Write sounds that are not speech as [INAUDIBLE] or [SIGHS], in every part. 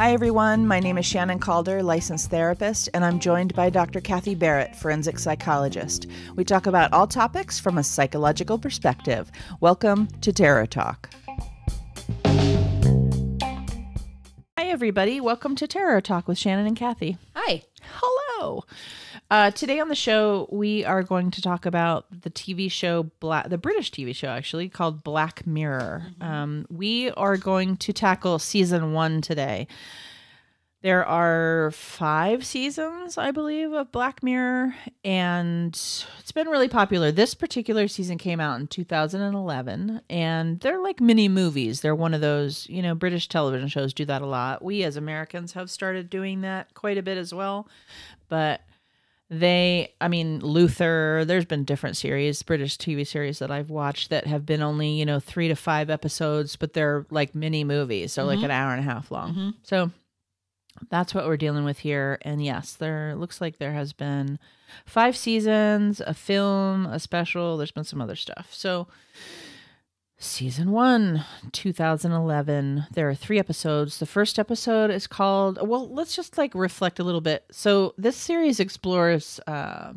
Hi, everyone. My name is Shannon Calder, licensed therapist, and I'm joined by Dr. Kathy Barrett, forensic psychologist. We talk about all topics from a psychological perspective. Welcome to Terror Talk. Hi, everybody. Welcome to Terror Talk with Shannon and Kathy. Hi. Hello. Uh, today on the show, we are going to talk about the TV show, Black, the British TV show actually called Black Mirror. Um, we are going to tackle season one today. There are five seasons, I believe, of Black Mirror, and it's been really popular. This particular season came out in 2011, and they're like mini movies. They're one of those, you know, British television shows do that a lot. We as Americans have started doing that quite a bit as well, but they i mean luther there's been different series british tv series that i've watched that have been only you know three to five episodes but they're like mini movies. So like mm-hmm. an hour and a half long. Mm-hmm. So that's what we're dealing with here. And yes there looks like there has been five seasons a film a special. There's been some other stuff. So season one 2011 there are three episodes. The first episode is called well let's just like reflect a little bit. So this series explores uh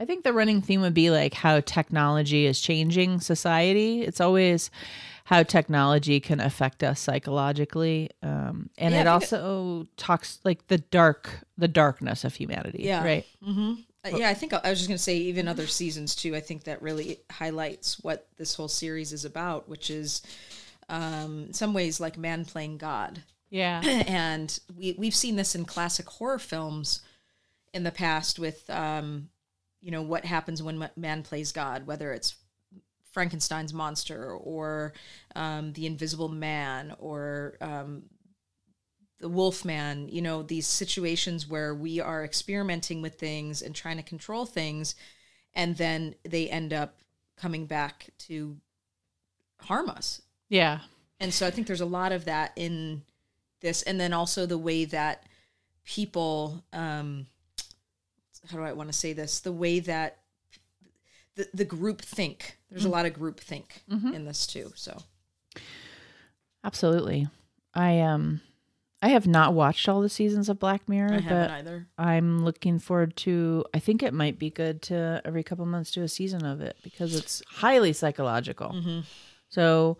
i think the running theme would be like how technology is changing society. It's always how technology can affect us psychologically um and Yeah, it also talks like the dark the darkness of humanity Yeah. right Uh, yeah, I think I was just going to say even other seasons too. I think that really highlights what this whole series is about, which is um, in some ways like man playing God. yeah [CLEARS THROAT] and we we've seen this in classic horror films in the past with um, you know what happens when man plays God, whether it's Frankenstein's monster or um, the Invisible Man or um, the Wolfman. You know these situations where we are experimenting with things and trying to control things, and then they end up coming back to harm us. yeah And so I think there's a lot of that in this. And then also the way that people, um, how do I want to say this? The way that the, the group think, there's a lot of group think in this too. So Absolutely. I um I have not watched all the seasons of Black Mirror, I but either. I'm looking forward to I think it might be good to every couple months do a season of it because it's highly psychological. Mm-hmm. So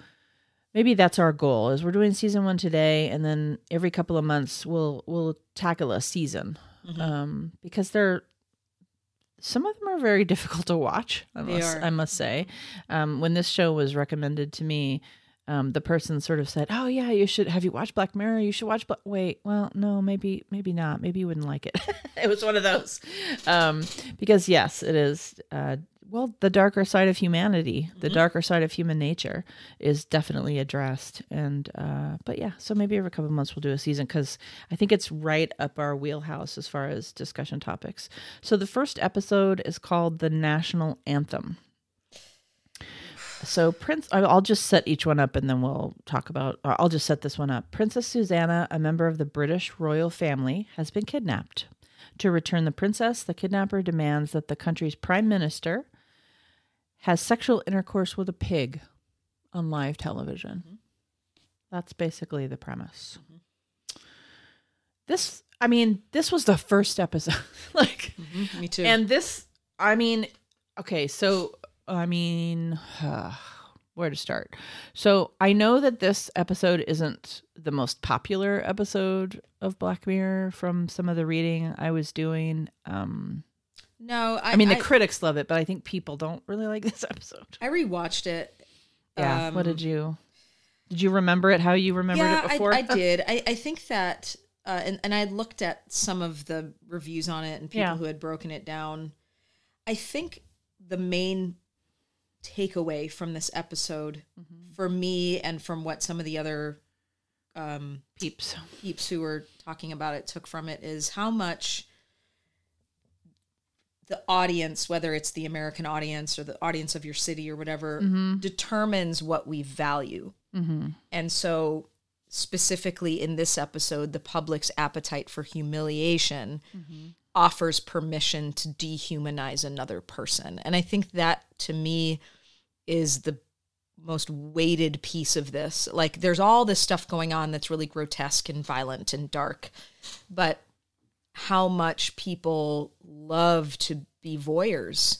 maybe that's our goal is we're doing season 1 today and then every couple of months we'll we'll tackle a season. Mm-hmm. Um because they're some of them are very [LAUGHS] difficult to watch. I They must, are. I must say. Um, when this show was recommended to me, um, the person sort of said, "Oh yeah, you should. Have you watched Black Mirror? You should watch." But wait, well, no, maybe, maybe not. Maybe you wouldn't like it. [LAUGHS] it was one of those, um, because yes, it is. Uh, well, the darker side of humanity, the darker side of human nature, is definitely addressed. And uh, but yeah, so maybe every couple of months we'll do a season because I think it's right up our wheelhouse as far as discussion topics. So the first episode is called the National Anthem. So Prince, I'll just set each one up and then we'll talk about. I'll just set this one up. Princess Susannah, a member of the British royal family, has been kidnapped. To return the princess, the kidnapper demands that the country's prime minister has sexual intercourse with a pig on live television. Mm-hmm. That's basically the premise. Mm-hmm. This, I mean, this was the first episode. [LAUGHS] like, mm-hmm. Me too. and this, I mean, okay, so I mean, [SIGHS] where to start? So I know that this episode isn't the most popular episode of Black Mirror from some of the reading I was doing. Um, no, I, I mean, the I, critics love it, but I think people don't really like [LAUGHS] this episode. I rewatched it. Yeah. Um, what did you? Did you remember it how you remembered yeah, it before? I, I [LAUGHS] did. I, I think that, uh, and, and I looked at some of the reviews on it and people Yeah. who had broken it down. I think the main takeaway from this episode Mm-hmm. for me and from what some of the other um, Peeps. peeps who were talking about it took from it is how much the audience, whether it's the American audience or the audience of your city or whatever, determines what we value. And so, specifically in this episode, the public's appetite for humiliation offers permission to dehumanize another person. And I think that to me is the most weighted piece of this. Like there's all this stuff going on that's really grotesque and violent and dark, but how much people love to be voyeurs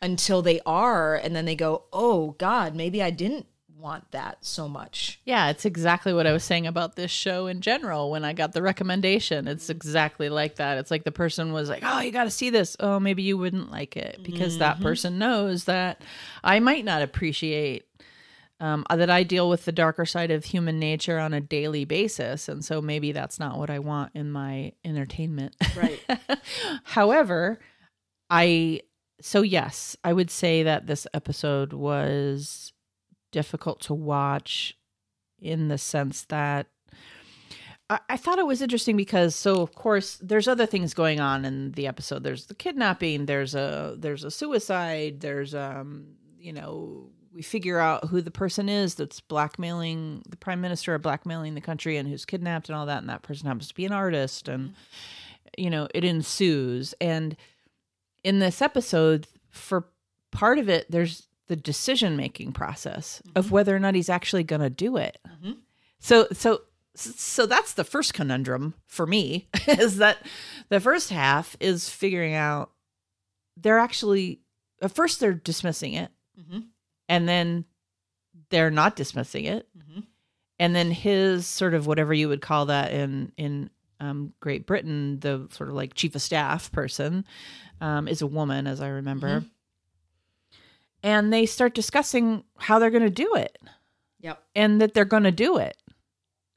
until they are and then they go, "Oh god, maybe I didn't want that so much." Yeah, it's exactly what I was saying about this show in general when I got the recommendation. It's exactly like that. It's like the person was like, "Oh, you got to see this." Oh, maybe you wouldn't like it because that person knows that I might not appreciate um, that I deal with the darker side of human nature on a daily basis, and so maybe that's not what I want in my entertainment. Right. [LAUGHS] However, I so yes, I would say that this episode was difficult to watch in the sense that I, I thought it was interesting because so of course there's other things going on in the episode. There's the kidnapping, there's a there's a suicide, there's um you know we figure out who the person is that's blackmailing the prime minister or blackmailing the country and who's kidnapped and all that and that person happens to be an artist and you know it ensues and in this episode for part of it there's the decision making process of whether or not he's actually going to do it Mhm. so so so that's the first conundrum for me [LAUGHS] is that the first half is figuring out they're actually at first they're dismissing it Mhm. and then they're not dismissing it Mhm. and then his sort of whatever you would call that in in um, Great Britain, the sort of like chief of staff person um, is a woman, as I remember. And they start discussing how they're going to do it Yep. and that they're going to do it.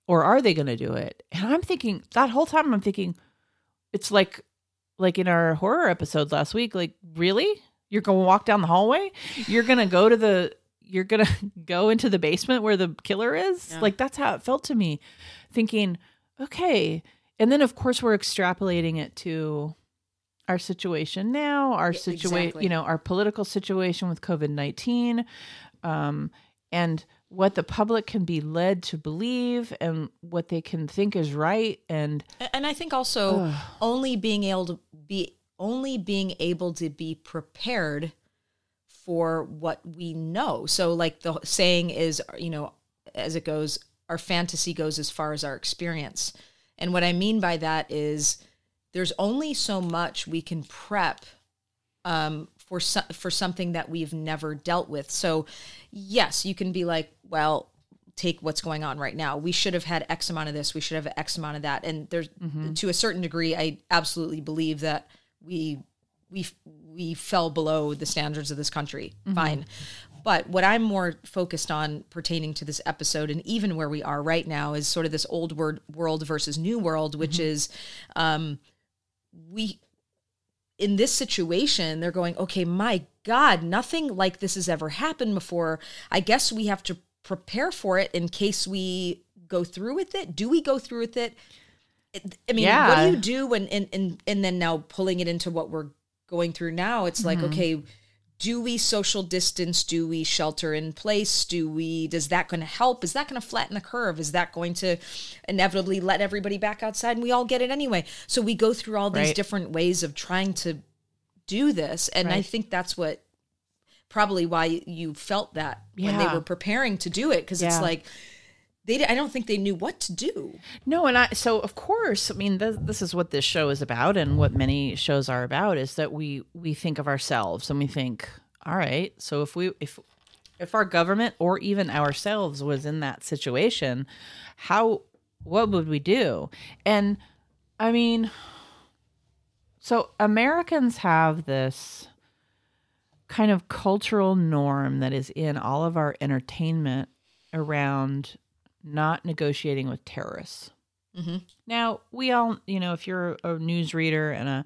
Or are they going to do it? And I'm thinking that whole time I'm thinking it's like like in our horror episode last week like really? You're going to walk down the hallway? You're going to go to the you're going [LAUGHS] to go into the basement where the killer is? Yeah. Like that's how it felt to me. Thinking, okay. And then of course we're extrapolating it to our situation now, our situation, exactly. you know, our political situation with COVID 19, um, and what the public can be led to believe and what they can think is right. And And I think also [SIGHS] only being able to be only being able to be prepared for what we know. So like the saying is, you know, as it goes, our fantasy goes as far as our experience. And what I mean by that is there's only so much we can prep um, for so- for something that we've never dealt with. So, yes, you can be like, well, take what's going on right now. We should have had X amount of this. We should have X amount of that. And there's to a certain degree, I absolutely believe that we we we fell below the standards of this country. Fine. But what I'm more focused on pertaining to this episode and even where we are right now is sort of this old word world versus new world, which is um, we in this situation they're going okay my god nothing like this has ever happened before. I guess we have to prepare for it in case we go through with it. Do we go through with it? I mean what do you do when and and and then now pulling it into what we're going through now it's like mm-hmm. okay do we social distance? Do we shelter in place? Do we does that going to help? Is that going to flatten the curve? Is that going to inevitably let everybody back outside? And we all get it anyway. So we go through all these Right. different ways of trying to do this. And i think that's what probably why you felt that when they were preparing to do it because it's like they i don't think they knew what to do No, and I so of course, I mean this, this is what this show is about, and what many shows are about is that we we think of ourselves and we think, all right, so if we if if our government or even ourselves was in that situation, how what would we do? And I mean, so Americans have this kind of cultural norm that is in all of our entertainment around not negotiating with terrorists. Mm-hmm. Now, we all, you know, if you're a news reader and a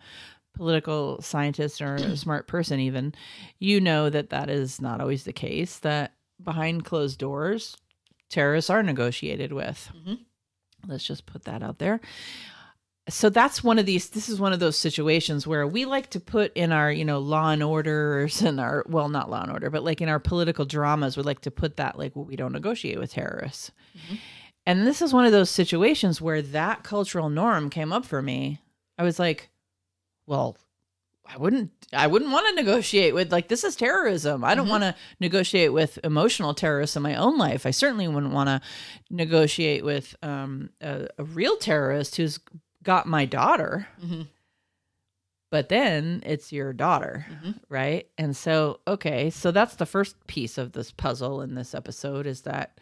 political scientist or a [CLEARS THROAT] smart person, even, you know that that is not always the case, that behind closed doors, terrorists are negotiated with. Mm-hmm. Let's just put that out there. So that's one of these, this is one of those situations where we like to put in our, you know, law and orders and our, well, not law and order, but like in our political dramas, we like to put that like, well, we don't negotiate with terrorists. And this is one of those situations where that cultural norm came up for me. I was like, well, I wouldn't I wouldn't want to negotiate with like this is terrorism. I don't want to negotiate with emotional terrorists in my own life. I certainly wouldn't want to negotiate with um, a, a real terrorist who's got my daughter. Mhm. But then it's your daughter, Mhm. right? And so okay, so that's the first piece of this puzzle in this episode is that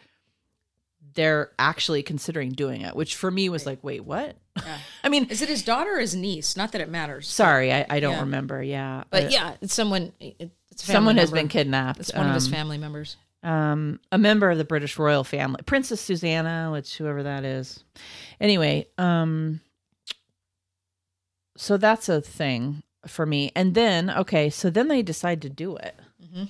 they're actually considering doing it, which for me was like, wait, what? Yeah. [LAUGHS] I mean, Is it his daughter or his niece? Not that it matters. sorry, I, I don't Yeah. remember. Yeah, But yeah, it's someone. It's someone has been kidnapped. It's one of his Um, family members. um, a member of the British royal family, Princess Susannah, which whoever that is. Anyway, um, so that's a thing for me. And then, okay, so then they decide to do it. Mhm.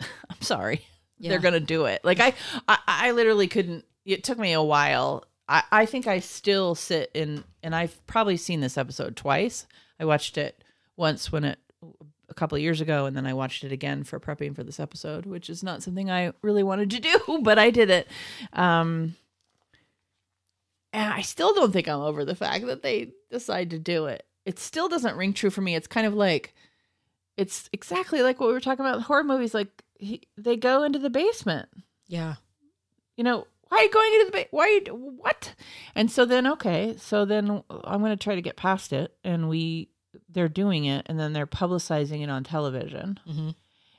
[LAUGHS] I'm sorry, Yeah. they're gonna do it. Like I, I, I literally couldn't. It took me a while. I, I think I still sit in, and I've probably seen this episode twice. I watched it once when it a couple of years ago and then I watched it again for prepping for this episode, which is not something I really wanted to [LAUGHS] do, but I did it. Um and I still don't think I'm over the fact that they decide to do it. It still doesn't ring true for me. It's kind of like it's exactly like what we were talking about in horror movies like he, they go into the basement Yeah. you know, why are you going into the ba- why are you what? And so then okay, so then I'm going to try to get past it and we they're doing it and then they're publicizing it on television. Mm-hmm.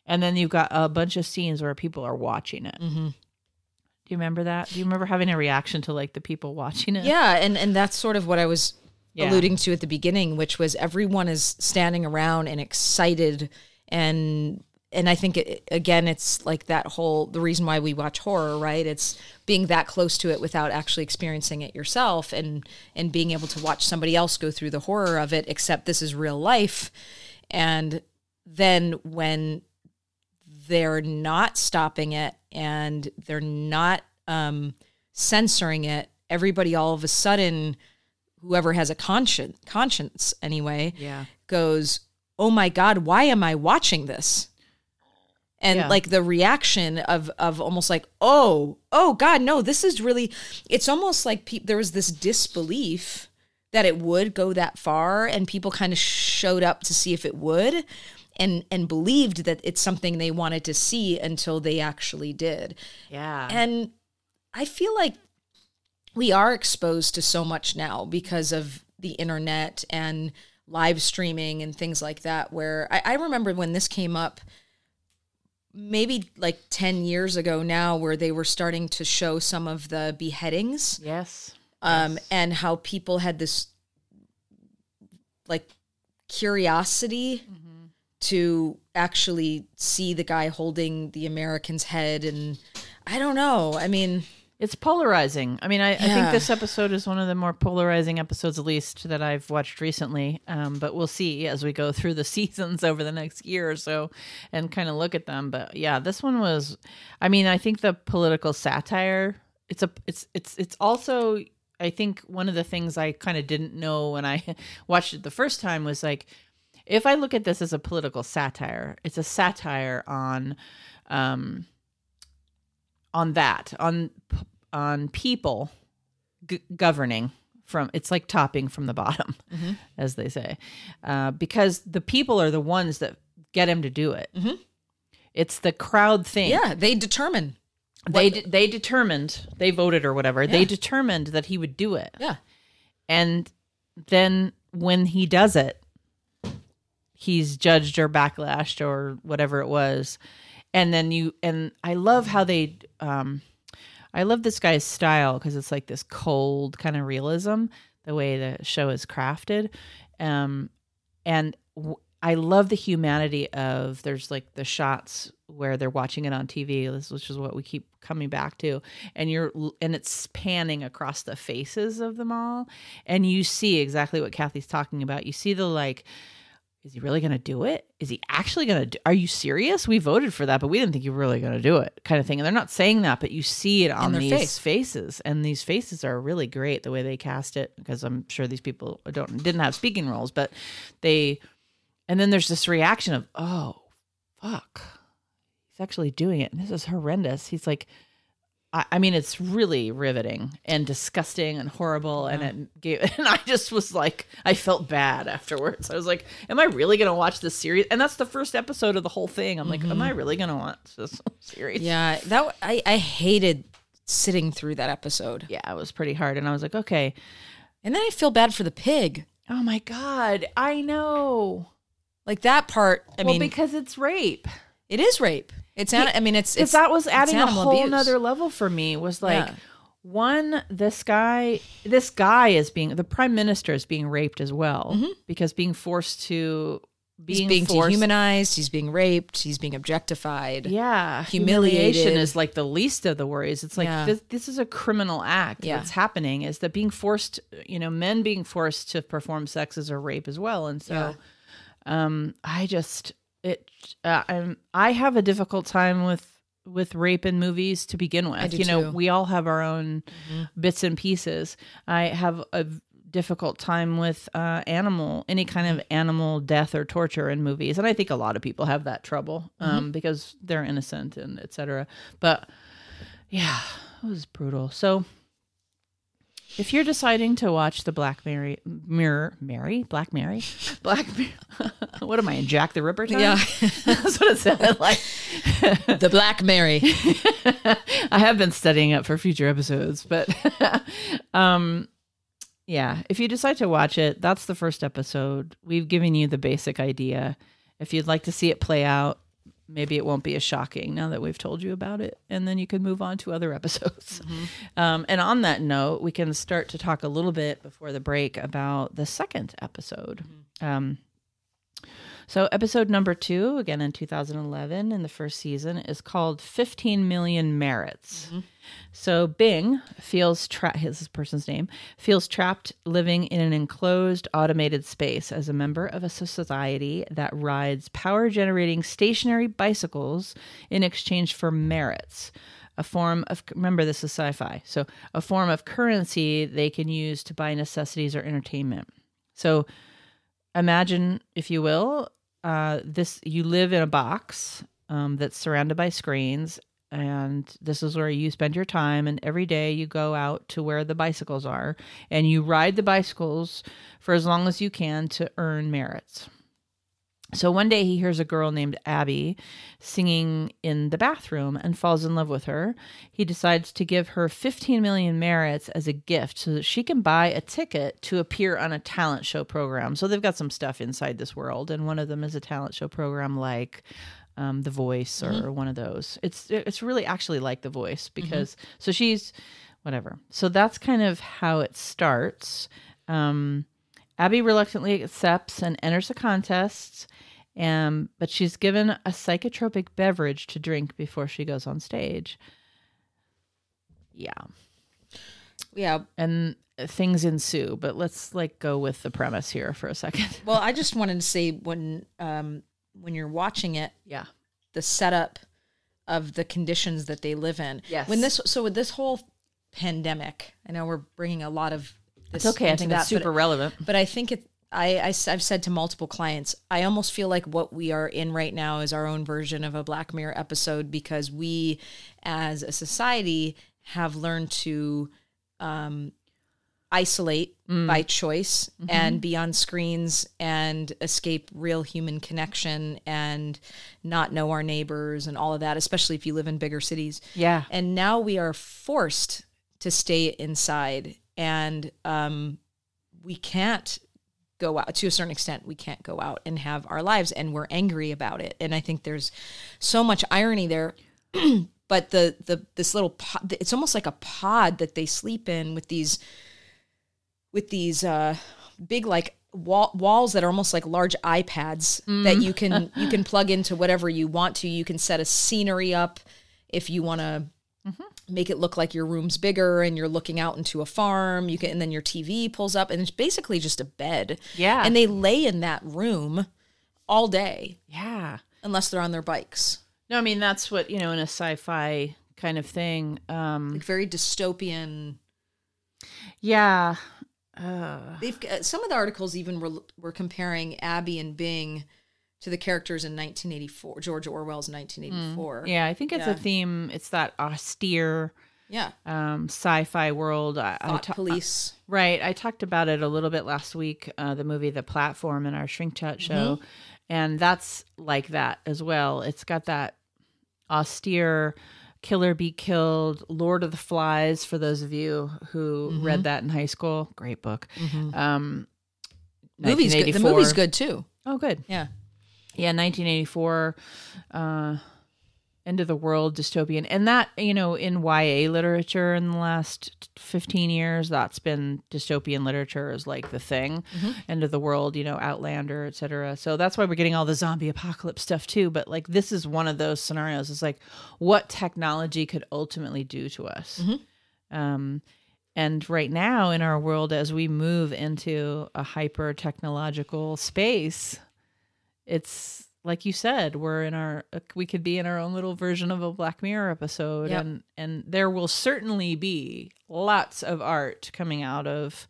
And then you've got a bunch of scenes where people are watching it. Mm-hmm. Do you remember that? Do you remember having a reaction to like the people watching it? Yeah, and and that's sort of what I was Yeah. alluding to at the beginning, which was everyone is standing around and excited and and I think it, again it's like that whole the reason why we watch horror, right? It's being that close to it without actually experiencing it yourself and and being able to watch somebody else go through the horror of it except this is real life. And then when they're not stopping it and they're not um, censoring it, everybody all of a sudden, whoever has a conscience, conscience anyway, Yeah. goes, "Oh my God, why am I watching this?" And Yeah. like the reaction of of almost like, "Oh, oh God, no, this is really." It's almost like pe- there was this disbelief that it would go that far, and people kind of showed up to see if it would. And, and believed that it's something they wanted to see until they actually did. Yeah. And I feel like we are exposed to so much now because of the internet and live streaming and things like that. Where I, I remember when this came up, maybe like 10 years ago now, where they were starting to show some of the beheadings yes. um, and how people had this like curiosity to actually see the guy holding the American's head. And I don't know. I mean, It's polarizing. I mean, I, I think this episode is one of the more polarizing episodes, at least that I've watched recently. Um, but we'll see as we go through the [LAUGHS] seasons over the next year or so and kind of look at them. But yeah, this one was. I mean, I think the political satire. It's a. It's it's it's also. I think one of the things I kind of didn't know when I [LAUGHS] watched it the first time was like, if I look at this as a political satire, it's a satire on. Um, on that on on people g- governing from it's like topping from the bottom Mhm. as they say uh, because the people are the ones that get him to do it Mhm. it's the crowd thing yeah, they determine. they de- they determined they voted or whatever they determined that he would do it Yeah. and then when he does it he's judged or backlashed or whatever it was and then you and i love how they um i love this guy's style because it's like this cold kind of realism the way the show is crafted. Um and w- i love the humanity of there's like the shots where they're watching it on tv which is what we keep coming back to. And you're and it's panning across the faces of them all. And you see exactly what kathy's talking about. You see the like is he really going to do it? Is he actually going to do Are you serious? We voted for that, but we didn't think you were really going to do it kind of thing. And they're not saying that, but you see it on their these face. faces. And these faces are really great the way they cast it because I'm sure these people don't didn't have speaking roles, but they and then there's this reaction of, "Oh, fuck. He's actually doing it. And this is horrendous." He's like I, I mean, it's really riveting and disgusting and horrible, and it gave. [LAUGHS] And I just was like, I felt bad afterwards. I was like, Am I really gonna watch this series? And that's the first episode of the whole thing. I'm like, Am I really gonna watch this [LAUGHS] series? Mm-hmm. Yeah, that I I hated sitting through that episode. Yeah, it was pretty hard, and I was like, okay. And then I feel bad for the pig. Oh my god, I know. Like that part, I well, mean, because it's rape. it is rape. It's an, I mean, it's it's that was adding a whole abuse. nother level for me was like Yeah. one this guy this guy is being the prime minister is being raped as well because being forced to Mm-hmm. He's being, being forced, dehumanized. He's being raped. He's being objectified. yeah humiliation is like the least of the worries it's like Yeah. this, this is a criminal act Yeah. that's happening is that being forced you know men being forced to perform sex is a rape as well and so um i just it uh, i'm i have a difficult time with with rape in movies to begin with. you know too. we all have our own bits and pieces. I have a difficult time with uh animal any kind of animal death or torture in movies and i think a lot of people have that trouble um because they're innocent and etc but yeah it was brutal. So if you're deciding to watch the Black Mary Mirror Mary Black Mary [LAUGHS] Black [LAUGHS] what am I in Jack the Ripper time? Yeah. [LAUGHS] that's what it sounded like. the Black Mary. I have been studying up for future episodes, but um yeah, if you decide to watch it, that's the first episode. We've given you the basic idea. If you'd like to see it play out, maybe it won't be as shocking now that we've told you about it, and then you can move on to other [LAUGHS] episodes. Um, and on that note, we can start to talk a little bit before the break about the second episode. Um, so, episode number two, again in 2011, in the first season, is called 15 Million Merits. Mm-hmm. So, Bing feels trapped, [LAUGHS] his person's name, feels trapped living in an enclosed automated space as a member of a society that rides power generating stationary bicycles in exchange for merits. A form of, remember, this is sci fi. So, a form of currency they can use to buy necessities or entertainment. So, imagine, if you will, uh, this you live in a box um, that's surrounded by screens, and this is where you spend your time. And every day you go out to where the bicycles are, and you ride the bicycles for as long as you can to earn merits. So one day he hears a girl named Abi singing in the bathroom and falls in love with her. He decides to give her 15 million merits as a gift so that she can buy a ticket to appear on a talent show program. So they've got some stuff inside this world, and one of them is a talent show program like um, The Voice or one of those. It's it's really actually like The Voice because so she's whatever. So that's kind of how it starts. Um, Abi reluctantly accepts and enters the contest, um, but she's given a psychotropic beverage to drink before she goes on stage. Yeah, Yeah. and things ensue. But let's like go with the premise here for a second. [LAUGHS] Well, I just wanted to say when um when you're watching it, Yeah, the setup of the conditions that they live in. Yes. When this so with this whole pandemic, I know we're bringing a lot of this it's okay. I think that, that's super but, relevant. but I think it I, I have said to multiple clients, I almost feel like what we are in right now is our own version of a Black Mirror episode because we, as a society, have learned to um, isolate by choice and be on screens and escape real human connection and not know our neighbors and all of that, especially if you live in bigger cities. Yeah, And now we are forced to stay inside and um, we can't go out to a certain extent we can't go out and have our lives and we're angry about it. And i think there's so much irony there. [CLEARS THROAT] But the the this little pod, it's almost like a pod that they sleep in with these with these uh big like wall, walls that are almost like large iPads that you can [LAUGHS] you can plug into whatever you want to. You can set a scenery up if you want to make it look like your room's bigger and you're looking out into a farm. You can and then your TV pulls up and it's basically just a bed. Yeah. And they lay in that room all day yeah. unless they're on their bikes. No, I mean that's what you know in a sci-fi kind of thing. Um, Like very dystopian. yeah. Uh, They've uh, some of the articles even were were comparing Abi and Bing to the characters in 1984, George Orwell's 1984. Yeah, I think it's Yeah. a theme. It's that austere Yeah. um, sci-fi world. I, I ta- police. Right. I talked about it a little bit last week, uh, the movie The Platform in our Shrink Chat show. And that's like that as well. It's got that austere Killer Be Killed, Lord of the Flies, for those of you who read that in high school. Great book. Um, movie's good. The movie's good too. Oh, good. Yeah. Yeah, 1984, uh, end of the world dystopian, and that you know in YA literature in the last 15 years, that's been dystopian literature is like the thing. End of the world, you know, Outlander, etc. So that's why we're getting all the zombie apocalypse stuff too. But like this is one of those scenarios. It's like what technology could ultimately do to us. Um, and right now in our world, as we move into a hyper technological space, it's like you said, we're in our we could be in our own little version of a Black Mirror episode, Yep. and and there will certainly be lots of art coming out of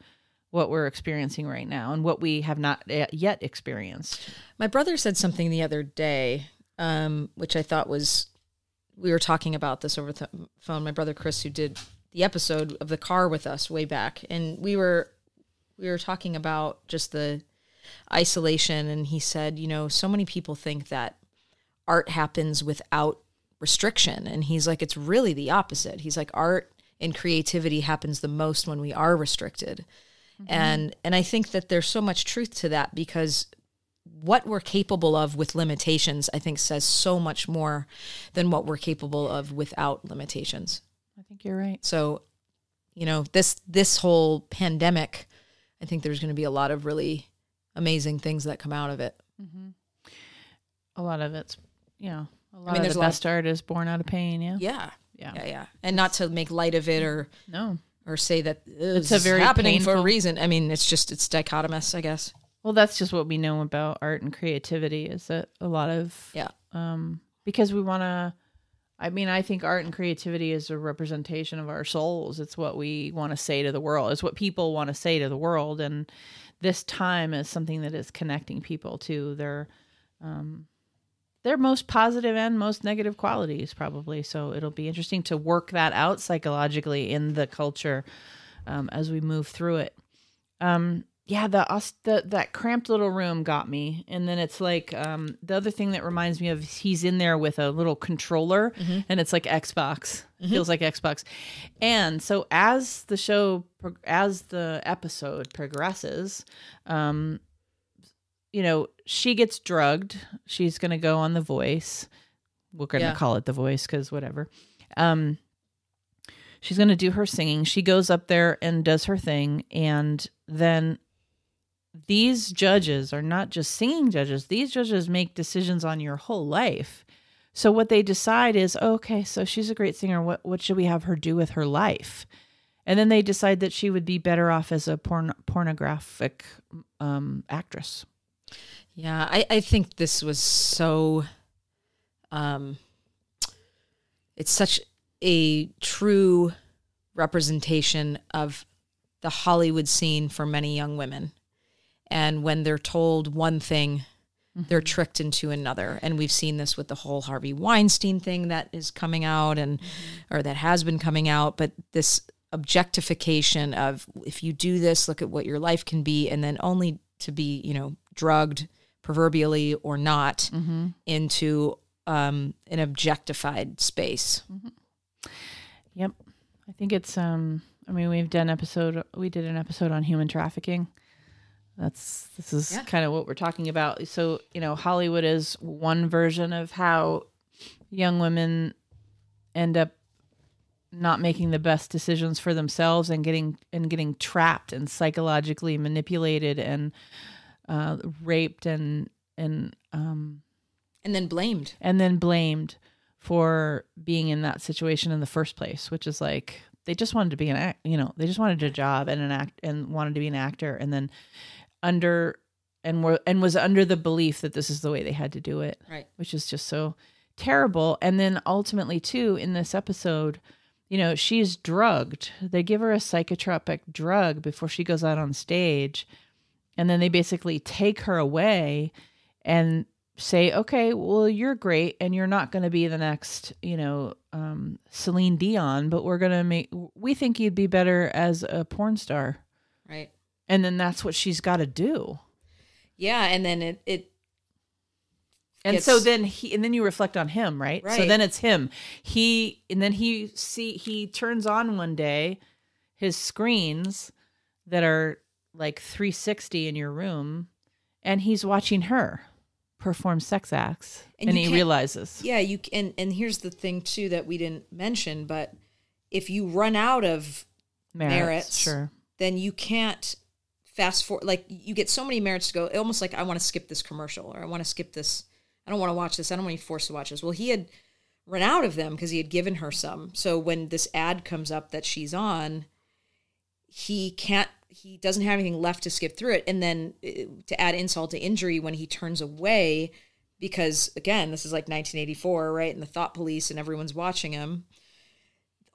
what we're experiencing right now and what we have not yet experienced. My brother said something the other day, um, which I thought was we were talking about this over the phone. My brother Chris, who did the episode of the car with us way back, and we were we were talking about just the isolation, and he said, you know, so many people think that art happens without restriction, and he's like, it's really the opposite. He's like, art and creativity happens the most when we are restricted. Mm-hmm. And and I think that there's so much truth to that because what we're capable of with limitations, I think, says so much more than what we're capable of without limitations. I think you're right. So, you know, this this whole pandemic, I think there's going to be a lot of really amazing things that come out of it. Mm-hmm. A lot of it's you know a lot mean, of the lot of- best art is born out of pain. Yeah, Yeah, yeah. yeah, yeah. And not to make light of it mm. or No, or say that uh, it's a very happening for a painful- reason. I mean, it's just it's dichotomous, I guess. Well, that's just what we know about art and creativity is that a lot of Yeah. um because we want to I mean, I think art and creativity is a representation of our souls. It's what we want to say to the world. It's what people want to say to the world and this time is something that is connecting people to their um their most positive and most negative qualities probably. So it'll be interesting to work that out psychologically in the culture um, as we move through it. Um, yeah, the, us the that cramped little room got me, and then it's like um, the other thing that reminds me of is he's in there with a little controller, and it's like Xbox, feels like Xbox, and so as the show as the episode progresses, um, you know, she gets drugged. She's gonna go on The Voice. We're gonna Yeah. call it The Voice because whatever. Um, she's going to do her singing. She goes up there and does her thing. And then these judges are not just singing judges, these judges make decisions on your whole life. So what they decide is, okay, so she's a great singer. What what should we have her do with her life? And then they decide that she would be better off as a porn, pornographic um, actress. Yeah, I, I think this was so um it's such a true representation of the Hollywood scene for many young women. And when they're told one thing, they're tricked into another. And we've seen this with the whole Harvey Weinstein thing that is coming out and or that has been coming out, but this objectification of if you do this, look at what your life can be, and then only to be, you know, drugged proverbially or not into um, an objectified space. Yep. I think it's um I mean we've done episode we did an episode on human trafficking. That's this is Yeah. kind of what we're talking about. So, you know, Hollywood is one version of how young women end up not making the best decisions for themselves and getting and getting trapped and psychologically manipulated and uh, raped and and um, And then blamed. and then blamed for being in that situation in the first place, which is like they just wanted to be an act, you know, they just wanted a job and an act and wanted to be an actor, and then under and were and was under the belief that this is the way they had to do it, Right. which is just so terrible. And then ultimately, too, in this episode, you know, she's drugged. They give her a psychotropic drug before she goes out on stage, and then they basically take her away and say, okay, well, you're great, and you're not going to be the next, you know, um, Celine Dion, but we're going to make. We think you'd be better as a porn star, Right. And then that's what she's got to do. Yeah, and then it it And gets- so then he, and then you reflect on him, right? So then it's him. He, and then he see he turns on one day his screens that are like 360 in your room, and he's watching her perform sex acts, And and, he realizes, yeah, you and and here's the thing too that we didn't mention, but if you run out of merits, merits. sure, then you can't fast forward like you get so many merits to go almost like i want to skip this commercial or i want to skip this i don't want to watch this i don't want to be forced to watch this. Well he had run out of them because he had given her some. So when this ad comes up that she's on he can't he doesn't have anything left to skip through it. And then uh, to add insult to injury when he turns away because again this is like 1984 right and the thought police and everyone's watching him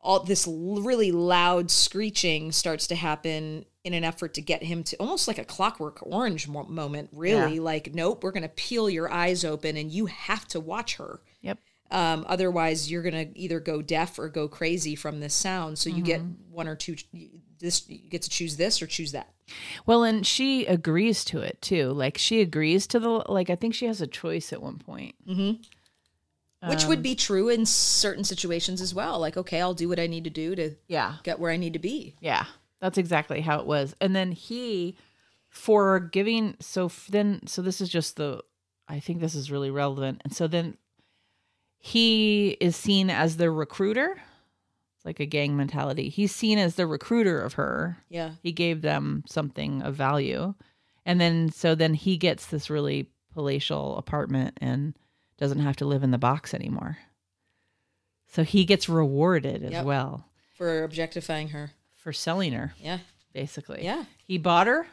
all this really loud screeching starts to happen in an effort to get him to almost like a clockwork orange mo- moment really Yeah. like nope we're going to peel your eyes open and you have to watch her yep, um, otherwise you're going to either go deaf or go crazy from this sound so you get one or two this you get to choose this or choose that Well, and she agrees to it too. Like she agrees to the like. I think she has a choice at one point. Hmm. which would be true in certain situations as well like okay i'll do what i need to do to Yeah, get where i need to be Yeah, that's exactly how it was. And then he, for giving, so then, so this is just the, I think this is really relevant. And so then he is seen as the recruiter. It's like a gang mentality. He's seen as the recruiter of her. yeah He gave them something of value. And then, so then he gets this really palatial apartment and doesn't have to live in the box anymore. So he gets rewarded as Yep. well for objectifying her for selling her yeah basically. yeah He bought her.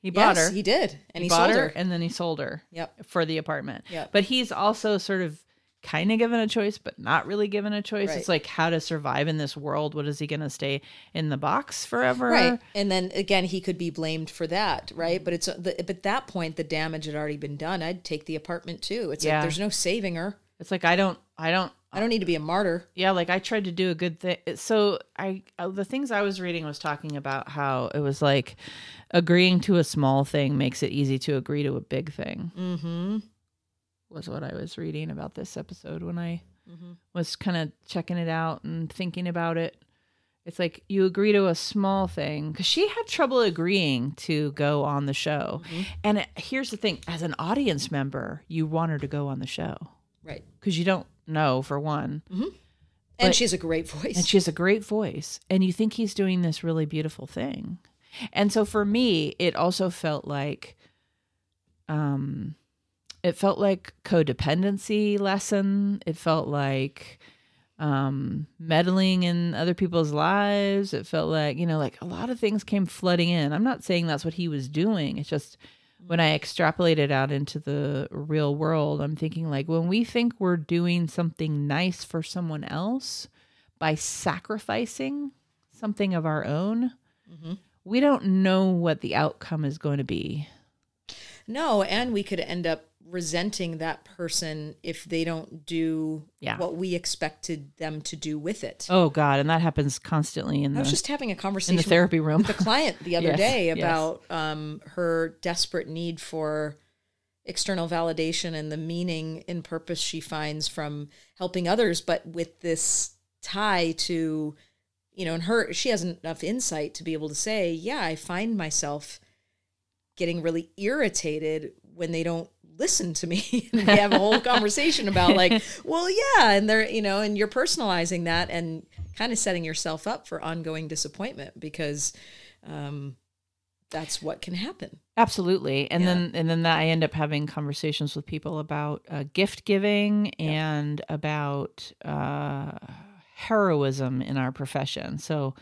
He bought yes, her. he did and he, bought sold her, her and then he sold her yep for the apartment. Yep. But he's also sort of kind of given a choice, but not really given a choice. Right. It's like how to survive in this world. What is he going to stay in the box forever? right and then again he could be blamed for that right but it's the, but at that point the damage had already been done i'd take the apartment too it's Yeah. like there's no saving her It's like I don't, I don't. I don't need to be a martyr Yeah, like I tried to do a good thing. So I, uh, the things I was reading was talking about how it was like agreeing to a small thing makes it easy to agree to a big thing. mm-hmm was what I was reading about this episode when I Mhm. was kind of checking it out and thinking about it. It's like you agree to a small thing because she had trouble agreeing to go on the show. And it, here's the thing as an audience member, you want her to go on the show right because you don't know, for one. and But- she has a great voice And she has a great voice. And you think he's doing this really beautiful thing. And so for me, it also felt like um it felt like codependency lesson. It felt like um meddling in other people's lives. It felt like, you know, like a lot of things came flooding in. I'm not saying that's what he was doing. It's just when I extrapolate it out into the real world, I'm thinking like when we think we're doing something nice for someone else by sacrificing something of our own, mm-hmm. we don't know what the outcome is going to be. no and we could end up resenting that person if they don't do Yeah. what we expected them to do with it Oh God, and that happens constantly in i was the just having a conversation in the therapy room. with a client the [LAUGHS] other Yes, day yes. about um, her desperate need for external validation and the meaning and purpose she finds from helping others, but with this tie to, you know, and her, she hasn't enough insight to be able to say, yeah, I find myself getting really irritated when they don't listen to me [LAUGHS] and we have a whole conversation about [LAUGHS] like well yeah and they're you know and you're personalizing that and kind of setting yourself up for ongoing disappointment because um that's what can happen Absolutely, and Yeah. then and then I end up having conversations with people about uh, gift giving and about uh, heroism in our profession. So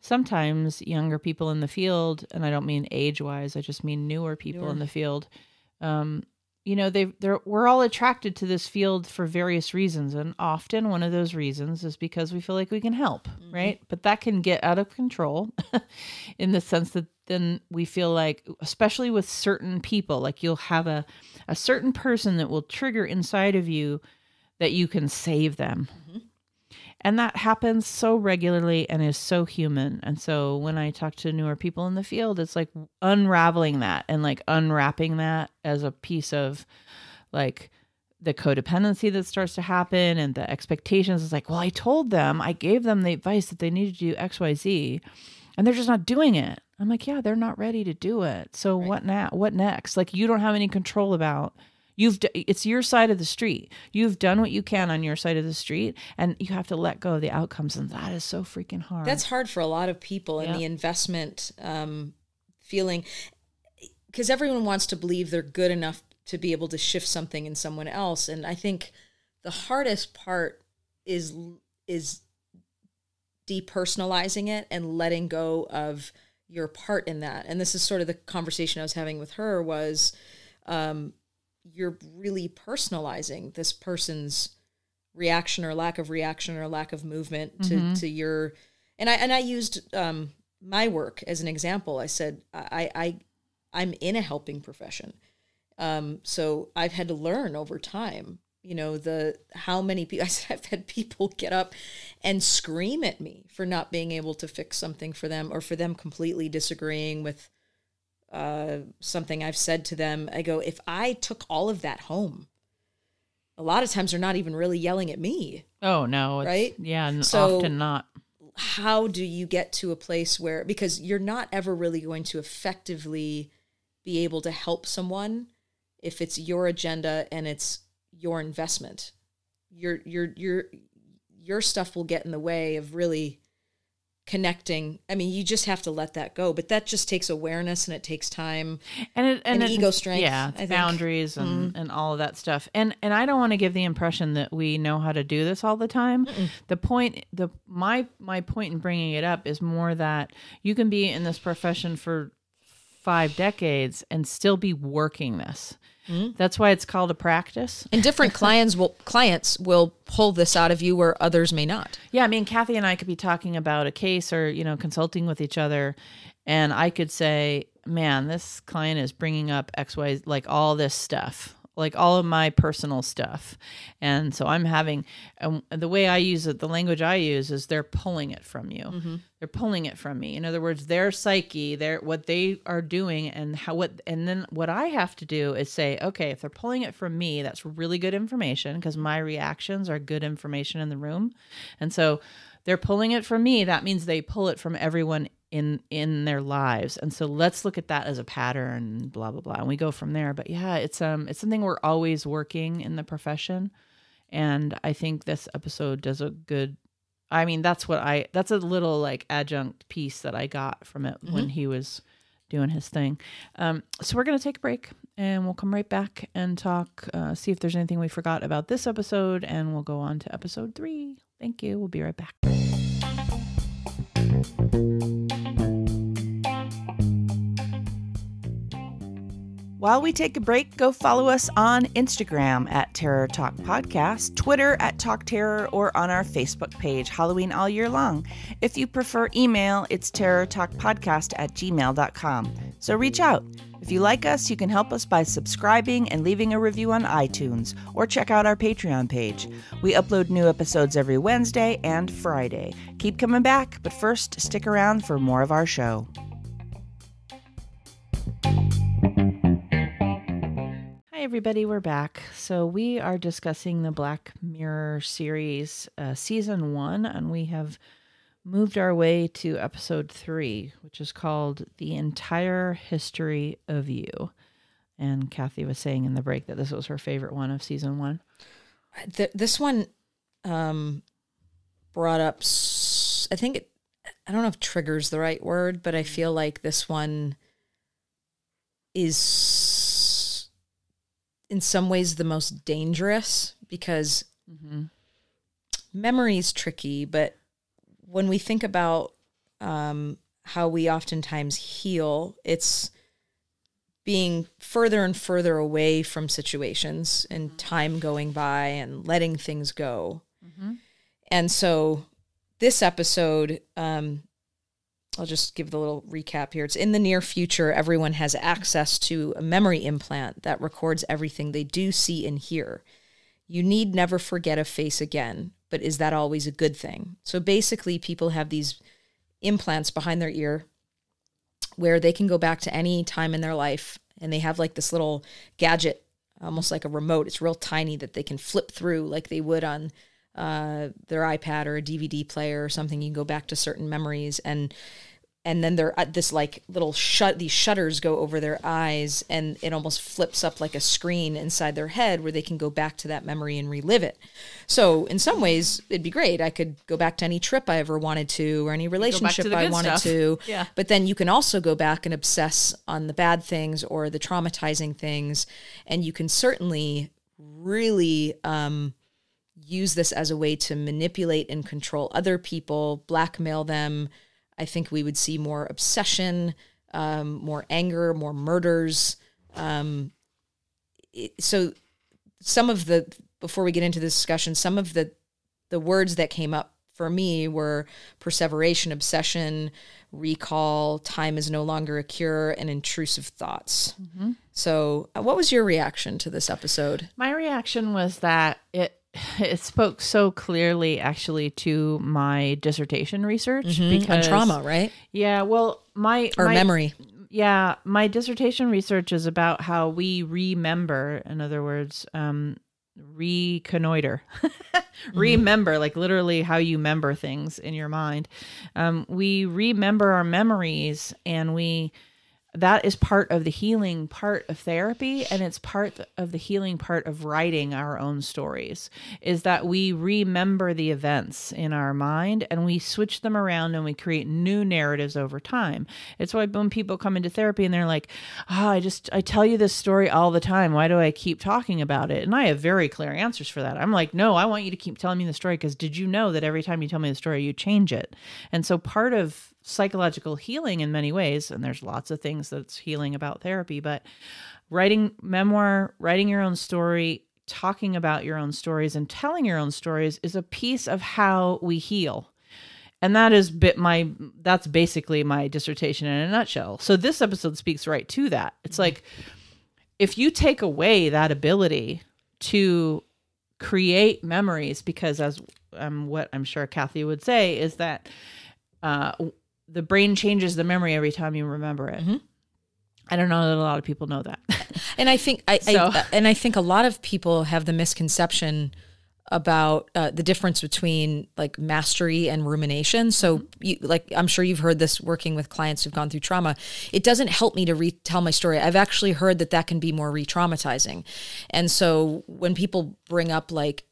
sometimes younger people in the field, and I don't mean age wise, I just mean newer people Newer. in the field, um, you know they they're we're all attracted to this field for various reasons and often one of those reasons is because we feel like we can help Mm-hmm. right but that can get out of control [LAUGHS] in the sense that then we feel like especially with certain people like you'll have a a certain person that will trigger inside of you that you can save them Mm-hmm. And that happens so regularly and is so human. And so when i talk to newer people in the field it's like unraveling that and like unwrapping that as a piece of like the codependency that starts to happen and the expectations. Is like well i told them i gave them the advice that they needed to do xyz and they're just not doing it. I'm like yeah they're not ready to do it. So what now? What next? Like you don't have any control about you've d- it's your side of the street you've done what you can on your side of the street and you have to let go of the outcomes and that is so freaking hard That's hard for a lot of people in Yeah. the investment um, feeling because everyone wants to believe they're good enough to be able to shift something in someone else. And I think the hardest part is is depersonalizing it and letting go of your part in that. And this is sort of the conversation I was having with her was um, you're really personalizing this person's reaction or lack of reaction or lack of movement to, to your and I and I used um, my work as an example. I said I I I'm in a helping profession, um, so I've had to learn over time. You know the how many people [LAUGHS] I said I've had people get up and scream at me for not being able to fix something for them or for them completely disagreeing with uh, something I've said to them. I go if I took all of that home. A lot of times they're not even really yelling at me. oh no it's, Right? yeah and So- often not how do you get to a place where because you're not ever really going to effectively be able to help someone if it's your agenda and it's your investment your your your your stuff will get in the way of really connecting. I mean you just have to let that go but that just takes awareness and it takes time and it, and, And it- ego strength, yeah I it's think. Boundaries and mm-hmm. and all of that stuff. And and i don't want to give the impression that we know how to do this all the time. The point the my my point in bringing it up is more that you can be in this profession for five decades and still be working this Mm-hmm. that's why it's called a practice and different [LAUGHS] clients will clients will pull this out of you where others may not Yeah, I mean, Kathy and I could be talking about a case or, you know, consulting with each other. And I could say, man, this client is bringing up X, Y, like all this stuff, like all of my personal stuff. And so I'm having, and the way I use it, the language I use is they're pulling it from you. Mm-hmm. They're pulling it from me. In other words, their psyche, their, what they are doing and how, what, and then what I have to do is say, okay, if they're pulling it from me, that's really good information because my reactions are good information in the room. And so they're pulling it from me. That means they pull it from everyone in in their lives. And so let's look at that as a pattern, blah blah blah. And we go from there. But yeah, it's um it's something we're always working in the profession. And I think this episode does a good I mean, that's what I that's a little like adjunct piece that I got from it when he was doing his thing. Um, so we're gonna take a break and we'll come right back and talk, uh, see if there's anything we forgot about this episode, and we'll go on to episode three. Thank you. We'll be right back. While we take a break, go follow us on Instagram at Terror Talk Podcast, Twitter at Talk Terror, or on our Facebook page, Halloween All Year Long. If you prefer email, it's terrortalkpodcast at gmail.com. So reach out. If you like us, you can help us by subscribing and leaving a review on iTunes, or check out our Patreon page. We upload new episodes every Wednesday and Friday. Keep coming back, but first, stick around for more of our show. Everybody. We're back. So, we are discussing the Black Mirror series, uh, season one, and we have moved our way to episode three, which is called The Entire History of You. And Kathy was saying in the break that this was her favorite one of season one. Th- this one um, brought up, I think, it, I don't know if triggers the right word, but I feel like this one is in some ways the most dangerous because memory is tricky, but when we think about um, how we oftentimes heal, it's being further and further away from situations and time going by and letting things go. And so this episode, um, I'll just give the little recap here. It's in the near future, everyone has access to a memory implant that records everything they do see and hear. You need never forget a face again, but is that always a good thing? So basically, people have these implants behind their ear where they can go back to any time in their life and they have like this little gadget almost like a remote it's real tiny that they can flip through like they would on uh, their ipad or a dvd player or something you can go back to certain memories and and then they're at this like little shut these shutters go over their eyes and it almost flips up like a screen inside their head where they can go back to that memory and relive it so in some ways it'd be great i could go back to any trip i ever wanted to or any relationship i wanted stuff. to [LAUGHS] Yeah. but then you can also go back and obsess on the bad things or the traumatizing things and you can certainly really um, use this as a way to manipulate and control other people blackmail them. I think we would see more obsession um, more anger more murders. Um, it- so some of the before we get into this discussion some of the the words that came up for me were perseveration obsession recall time is no longer a cure and intrusive thoughts. So uh, what was your reaction to this episode? My reaction was that it [SIGHS] it spoke so clearly actually to my dissertation research on because trauma right Yeah, well, my or my, memory Yeah, my dissertation research is about how we remember. In other words, um, reconnoiter, [LAUGHS] remember, like literally how you member things in your mind. Um, we remember our memories, and we that is part of the healing part of therapy and it's part of the healing part of writing our own stories is that we remember the events in our mind and we switch them around and we create new narratives over time. It's why when people come into therapy and they're like oh i just i tell you this story all the time. Why do i keep talking about it? And i have very clear answers for that. I'm like no i want you to keep telling me the story because did you know that every time you tell me the story you change it and so part of psychological healing in many ways and there's lots of things that's healing about therapy but writing memoir writing your own story talking about your own stories and telling your own stories is a piece of how we heal. And that is bit my that's basically my dissertation in a nutshell. So this episode speaks right to that. It's like if you take away that ability to create memories because as um, what i'm sure kathy would say is that uh, the brain changes the memory every time you remember it mm-hmm. i don't know that a lot of people know that [LAUGHS] And I think I, So- I and I think a lot of people have the misconception about uh, the difference between like mastery and rumination. So, mm-hmm. you, like I'm sure you've heard this working with clients who've gone through trauma. It doesn't help me to retell my story. I've actually heard that that can be more re-traumatizing. And so when people bring up like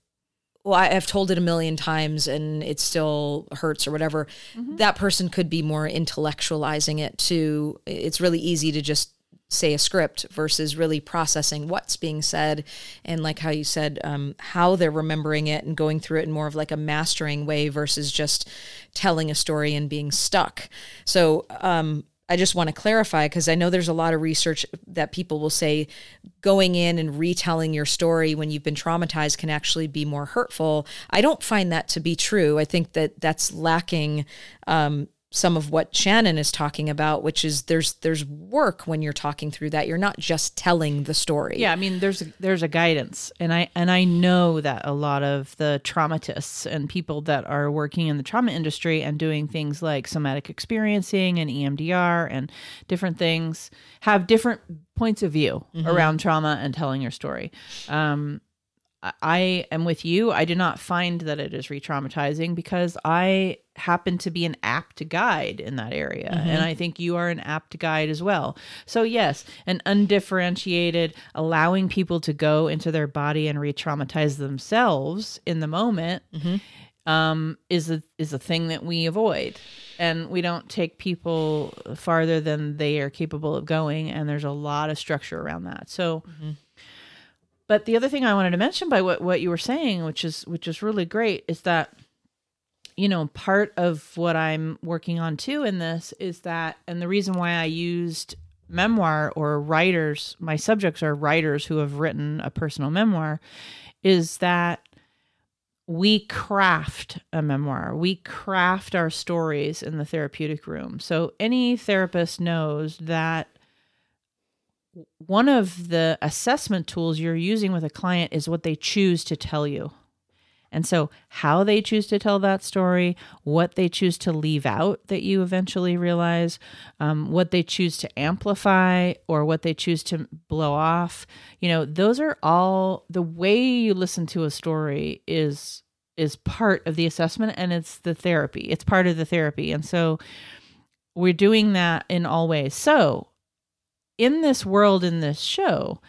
well, I- I've told it a million times and it still hurts or whatever. That person could be more intellectualizing it to, it's really easy to just say a script versus really processing what's being said and like how you said um, how they're remembering it and going through it in more of like a mastering way versus just telling a story and being stuck so um, i just want to clarify because i know there's a lot of research that people will say going in and retelling your story when you've been traumatized can actually be more hurtful. I don't find that to be true. I think that that's lacking um, some of what Shannon is talking about, which is there's there's work when you're talking through that. You're not just telling the story. Yeah, I mean, there's a, there's a guidance, and I and I know that a lot of the traumatists and people that are working in the trauma industry and doing things like somatic experiencing and EMDR and different things have different points of view around trauma and telling your story. Um, I- am with you. I do not find that it is re-traumatizing because I happen to be an apt guide in that area, and mm-hmm. I think you are an apt guide as well. So yes, an undifferentiated, allowing people to go into their body and re-traumatize themselves in the moment mm-hmm. um, is a is a thing that we avoid, and we don't take people farther than they are capable of going. And there's a lot of structure around that. So. Mm-hmm. But the other thing I wanted to mention by what, what you were saying, which is which is really great, is that you know part of what I'm working on too in this is that, and the reason why I used memoir or writers, my subjects are writers who have written a personal memoir, is that we craft a memoir. We craft our stories in the therapeutic room. So any therapist knows that one of the assessment tools you're using with a client is what they choose to tell you. And so, how they choose to tell that story, what they choose to leave out that you eventually realize, um, what they choose to amplify, or what they choose to blow off, you know, those are all the way you listen to a story is is part of the assessment and it's the therapy. It's part of the therapy. And so we're doing that in all ways. So, in this world in this show,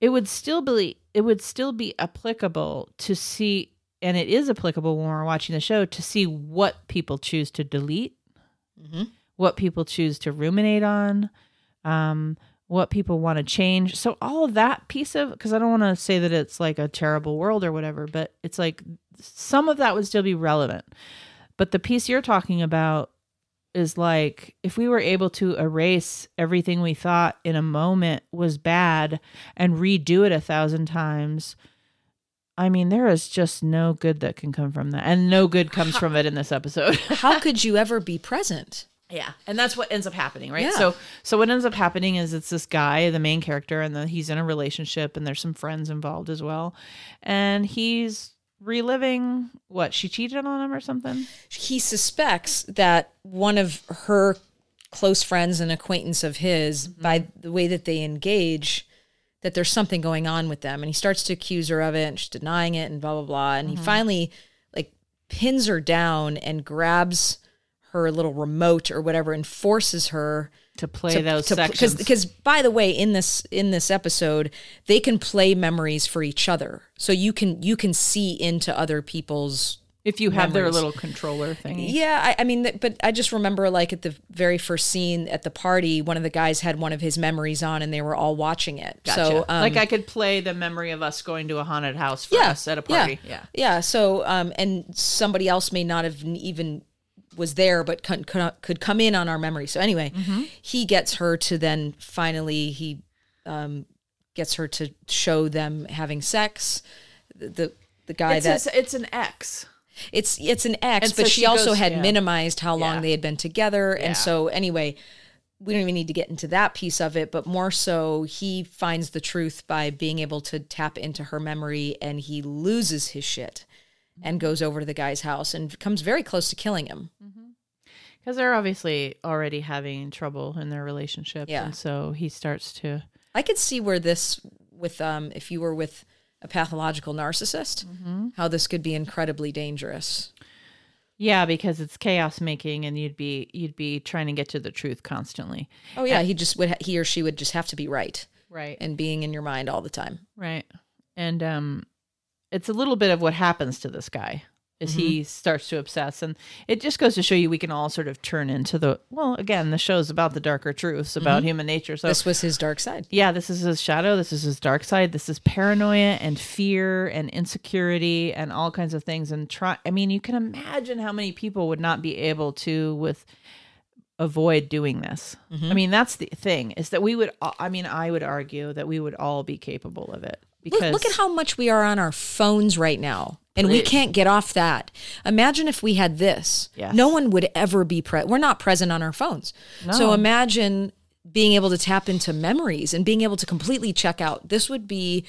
it would still be it would still be applicable to see and it is applicable when we're watching the show to see what people choose to delete, Mm-hmm. what people choose to ruminate on, um, what people want to change. So all of that piece of because I don't want to say that it's like a terrible world or whatever, but it's like some of that would still be relevant. But the piece you're talking about is like if we were able to erase everything we thought in a moment was bad and redo it a thousand times I mean, there is just no good that can come from that. And no good comes from it in this episode. [LAUGHS] How could you ever be present? yeah. And that's what ends up happening, right? Yeah. So so what ends up happening is it's this guy, the main character, and then he's in a relationship and there's some friends involved as well. And he's reliving what, she cheated on him or something? He suspects that one of her close friends and acquaintance of his, mm-hmm. by the way that they engage, that there's something going on with them. And he starts to accuse her of it and she's denying it and blah, blah, blah. And he mm-hmm. finally like pins her down and grabs her little remote or whatever and forces her To play those because sections. because by the way in this in this episode they can play memories for each other so you can you can see into other people's if you have their little controller thingy. yeah I, I mean but i just remember like at the very first scene at the party one of the guys had one of his memories on and they were all watching it Gotcha. so um, like I could play the memory of us going to a haunted house for yeah, us at a party. Yeah. yeah so um and somebody else may not have even was there but could, come in on our memory so anyway Mm-hmm. he gets her to then finally he um gets her to show them having sex the the, the guy It's, that a- it's an X. it's it's an ex And so but she, she also goes- had yeah. minimized how long Yeah. they had been together Yeah. and so anyway we don't even need to get into that piece of it but more so he finds the truth by being able to tap into her memory and he loses his shit and goes over to the guy's house and comes very close to killing him Because they're obviously already having trouble in their relationship. Yeah. And so he starts to. i could see where this with um if you were with a pathological narcissist Mm-hmm. how this could be incredibly dangerous Yeah, because it's chaos making and you'd be you'd be trying to get to the truth constantly. oh yeah he just would ha- he or she would just have to be right Right. and being in your mind all the time Right. And um it's a little bit of what happens to this guy is he mm-hmm. starts to obsess and it just goes to show you we can all sort of turn into the well again the show's about the darker truths about mm-hmm. human nature so this was his dark side. Yeah this is his shadow this is his dark side this is paranoia and fear and insecurity and all kinds of things and try i mean you can imagine how many people would not be able to with avoid doing this i mean that's the thing is that we would I mean i would argue that we would all be capable of it because Look, look at how much we are on our phones right now. And we can't get off that. Imagine if we had this. Yes. No one would ever be pre we're not present on our phones. No. So imagine being able to tap into memories and being able to completely check out. This would be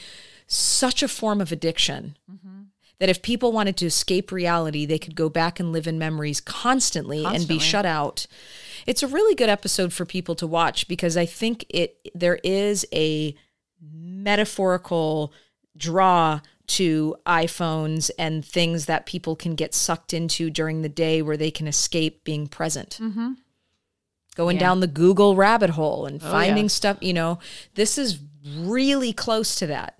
such a form of addiction. Mm-hmm. That if people wanted to escape reality, they could go back and live in memories constantly, and be shut out. It's a really good episode for people to watch because I think it there is a metaphorical draw to iPhones and things that people can get sucked into during the day where they can escape being present. Mm-hmm. Going Yeah. down the Google rabbit hole and Oh, finding yeah. stuff, you know, this is really close to that.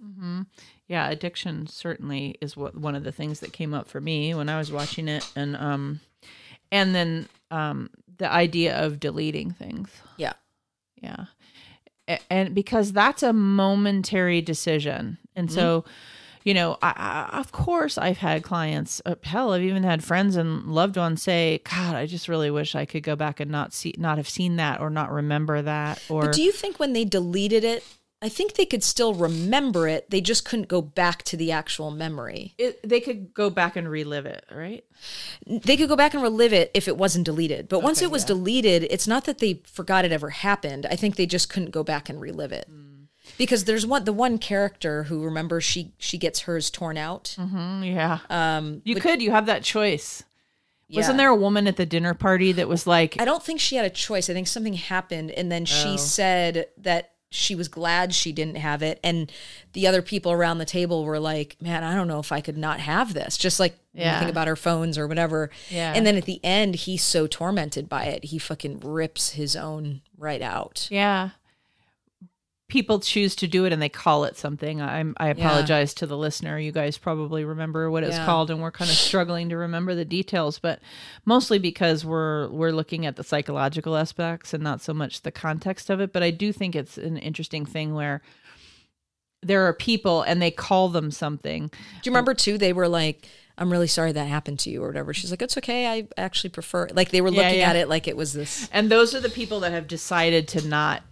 Yeah addiction certainly is what one of the things that came up for me when i was watching it and um and then um the idea of deleting things Yeah. yeah A- and because that's a momentary decision and so you know, I, I, of course I've had clients, uh, hell, I've even had friends and loved ones say, God, I just really wish I could go back and not see, not have seen that or not remember that. Or But do you think when they deleted it, I think they could still remember it. They just couldn't go back to the actual memory. it, they could go back and relive it, right? They could go back and relive it if it wasn't deleted. But once it was yeah. deleted, it's not that they forgot it ever happened. I think they just couldn't go back and relive it. Hmm. Because there's one the one character who remember she she gets hers torn out. Mm, yeah. Um You could, you have that choice. Wasn't there a woman at the dinner party that was like, I don't think she had a choice. I think something happened, and then she Oh. said that she was glad she didn't have it, and the other people around the table were like, "Man, I don't know if I could not have this." Just like Yeah. think about our phones or whatever. Yeah. And then at the end, he's so tormented by it, he fucking rips his own right out. Yeah. People choose to do it and they call it something. I'm I apologize to the listener. You guys probably remember what it's Yeah. called and we're kind of [LAUGHS] struggling to remember the details, but mostly because we're we're looking at the psychological aspects and not so much the context of it, but I do think it's an interesting thing where there are people and they call them something. Do you remember too? They were like. I'm really sorry that happened to you or whatever. She's like, it's okay. I actually prefer like they were Yeah, looking yeah. at it like it was this. And those are the people that have decided to not